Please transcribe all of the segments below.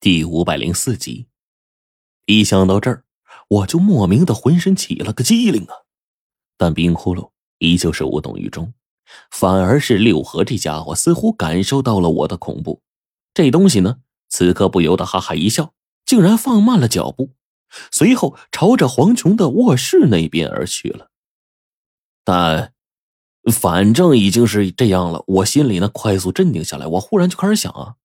第五百零四集，一想到这儿，我就莫名的浑身起了个机灵啊！但冰窟窿依旧是无动于衷，反而是六合这家伙似乎感受到了我的恐怖。这东西呢，此刻不由得哈哈一笑，竟然放慢了脚步，随后朝着黄琼的卧室那边而去了。但反正已经是这样了，我心里呢快速镇定下来。我忽然就开始想啊。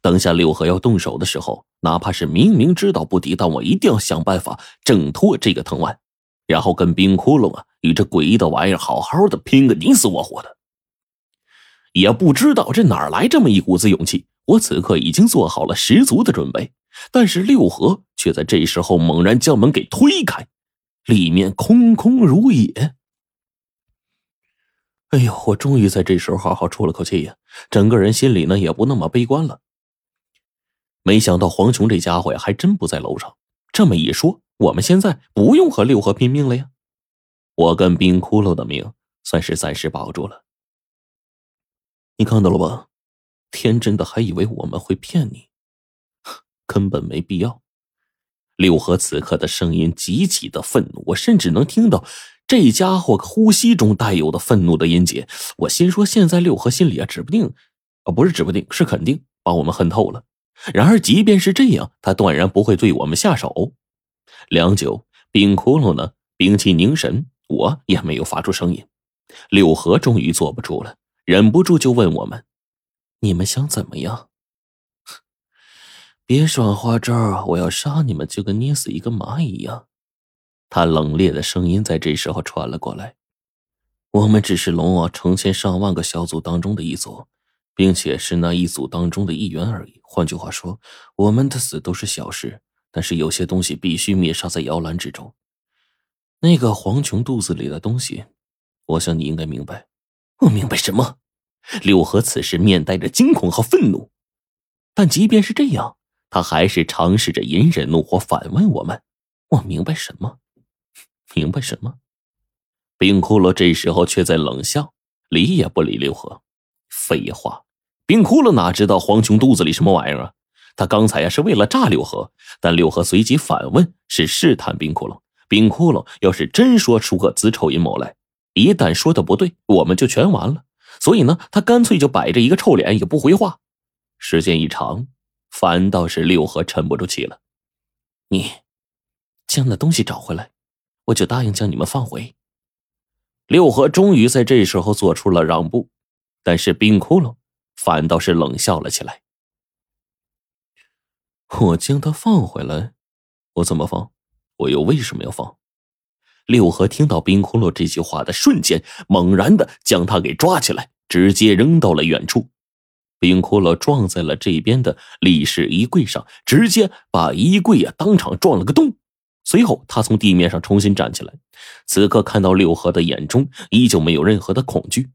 等下六合要动手的时候，哪怕是明明知道不敌，但我一定要想办法挣脱这个藤蔓，然后跟冰窟窿啊与这诡异的玩意儿好好的拼个你死我活的。也不知道这哪来这么一股子勇气，我此刻已经做好了十足的准备，但是六合却在这时候猛然将门给推开，里面空空如也。哎呦，我终于在这时候好好出了口气呀，整个人心里呢也不那么悲观了。没想到黄琼这家伙呀，还真不在楼上。这么一说，我们现在不用和六合拼命了呀。我跟冰窟窿的命算是暂时保住了。你看到了吧？天真的还以为我们会骗你，根本没必要。六合此刻的声音极其的愤怒，我甚至能听到这家伙呼吸中带有的愤怒的音节。我心说，现在六合心里啊，指不定，啊，不是指不定，是肯定把我们恨透了。然而，即便是这样，他断然不会对我们下手。良久，冰窟窿呢，屏气凝神，我也没有发出声音。六合终于坐不住了，忍不住就问我们：“你们想怎么样？”别耍花招，我要杀你们就跟捏死一个蚂蚁一样。他冷冽的声音在这时候传了过来：“我们只是龙王成千上万个小组当中的一组。”并且是那一组当中的一员而已。换句话说，我们的死都是小事，但是有些东西必须灭杀在摇篮之中。那个黄琼肚子里的东西，我想你应该明白。我明白什么？柳河此时面带着惊恐和愤怒，但即便是这样，他还是尝试着隐忍怒火，反问我们：“我明白什么？明白什么？”冰骷髅这时候却在冷笑，理也不理柳河。废话。冰窟窿哪知道黄琼肚子里什么玩意儿啊？他刚才呀是为了炸六合，但六合随即反问，是试探冰窟窿。冰窟窿要是真说出个子丑阴谋来，一旦说的不对，我们就全完了。所以呢，他干脆就摆着一个臭脸，也不回话。时间一长，反倒是六合沉不住气了。你将那东西找回来，我就答应将你们放回。六合终于在这时候做出了让步，但是冰窟窿。反倒是冷笑了起来。我将他放回来，我怎么放？我又为什么要放？六合听到冰窟窿这句话的瞬间，猛然的将他给抓起来，直接扔到了远处。冰窟窿撞在了这边的立式衣柜上，直接把衣柜呀当场撞了个洞。随后，他从地面上重新站起来。此刻看到六合的眼中依旧没有任何的恐惧。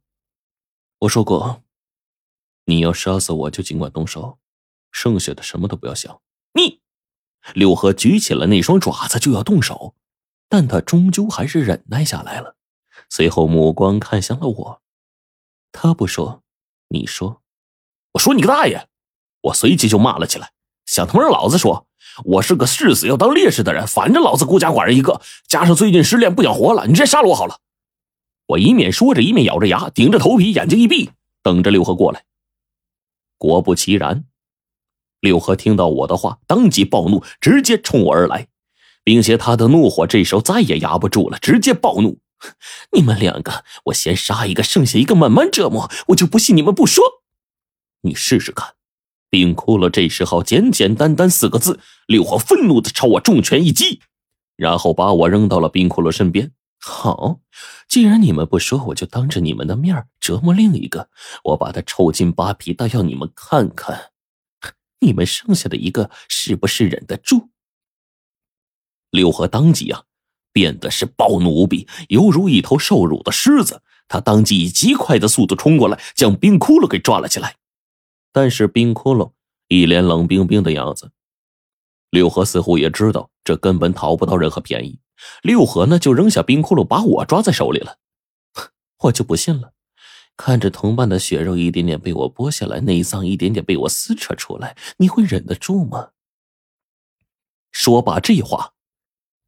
我说过。你要杀死我就尽管动手，剩下的什么都不要想。你，柳河举起了那双爪子就要动手，但他终究还是忍耐下来了。随后目光看向了我，他不说，你说，我说你个大爷！我随即就骂了起来，想他妈让老子说，我是个誓死要当烈士的人，反正老子孤家寡人一个，加上最近失恋不想活了，你直接杀了我好了。我一面说着，一面咬着牙，顶着头皮，眼睛一闭，等着六合过来。果不其然，六合听到我的话，当即暴怒，直接冲我而来，并且他的怒火这时候再也压不住了，直接暴怒：“你们两个，我先杀一个，剩下一个慢慢折磨，我就不信你们不说。你试试看。”冰窟窿这时候简简单单四个字，六合愤怒的朝我重拳一击，然后把我扔到了冰窟窿身边。好，既然你们不说，我就当着你们的面折磨另一个，我把他抽筋扒皮，倒要你们看看，你们剩下的一个是不是忍得住？六合当即啊，变得是暴怒无比，犹如一头受辱的狮子。他当即以极快的速度冲过来，将冰窟窿给抓了起来。但是冰窟窿一脸冷冰冰的样子，六合似乎也知道这根本讨不到任何便宜。六合呢，就扔下冰窟窿，把我抓在手里了。我就不信了，看着同伴的血肉一点点被我剥下来，内脏一点点被我撕扯出来，你会忍得住吗？说罢这话，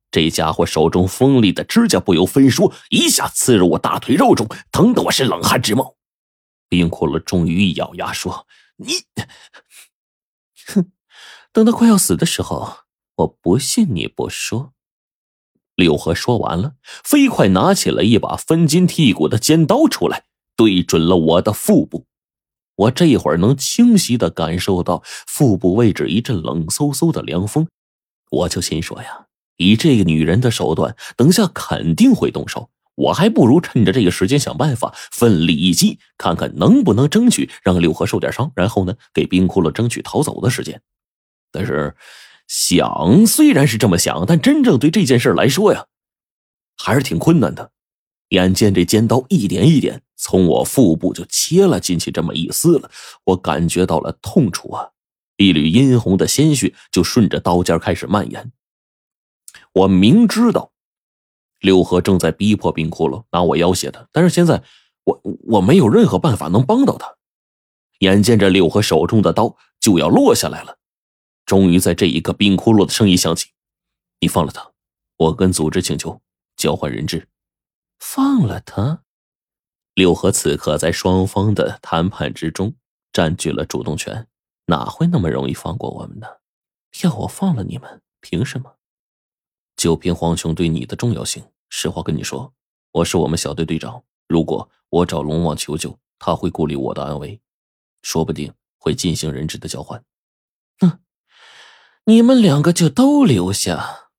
这家伙手中锋利的指甲不由分说，一下刺入我大腿肉中，疼得我是冷汗直冒。冰骷髅终于一咬牙说：“你，哼，等到快要死的时候，我不信你不说。”柳河说完了，飞快拿起了一把分筋剔骨的尖刀出来，对准了我的腹部。我这一会儿能清晰的感受到腹部位置一阵冷飕飕的凉风，我就心说呀，以这个女人的手段，等下肯定会动手。我还不如趁着这个时间想办法，奋力一击，看看能不能争取让柳河受点伤，然后呢，给冰窟窿争取逃走的时间。但是。想虽然是这么想，但真正对这件事来说呀，还是挺困难的。眼见这尖刀一点一点从我腹部就切了进去，这么一丝了，我感觉到了痛楚啊！一缕殷红的鲜血就顺着刀尖开始蔓延。我明知道六合正在逼迫冰窟窿拿我要挟他，但是现在我我没有任何办法能帮到他。眼见着六合手中的刀就要落下来了。终于在这一刻，冰窟窿的声音响起：“你放了他，我跟组织请求交换人质。”放了他。六合此刻在双方的谈判之中占据了主动权，哪会那么容易放过我们呢？要我放了你们，凭什么？就凭黄雄对你的重要性。实话跟你说，我是我们小队队长，如果我找龙王求救，他会顾虑我的安危，说不定会进行人质的交换。哼。你们两个就都留下，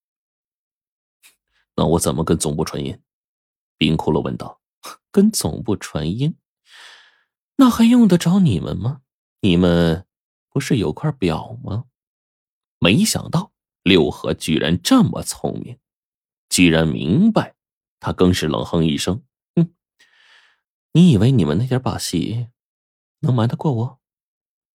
那我怎么跟总部传音？冰骷髅问道。跟总部传音，那还用得着你们吗？你们不是有块表吗？没想到六合居然这么聪明，居然明白。他更是冷哼一声：“哼，你以为你们那点把戏能瞒得过我？”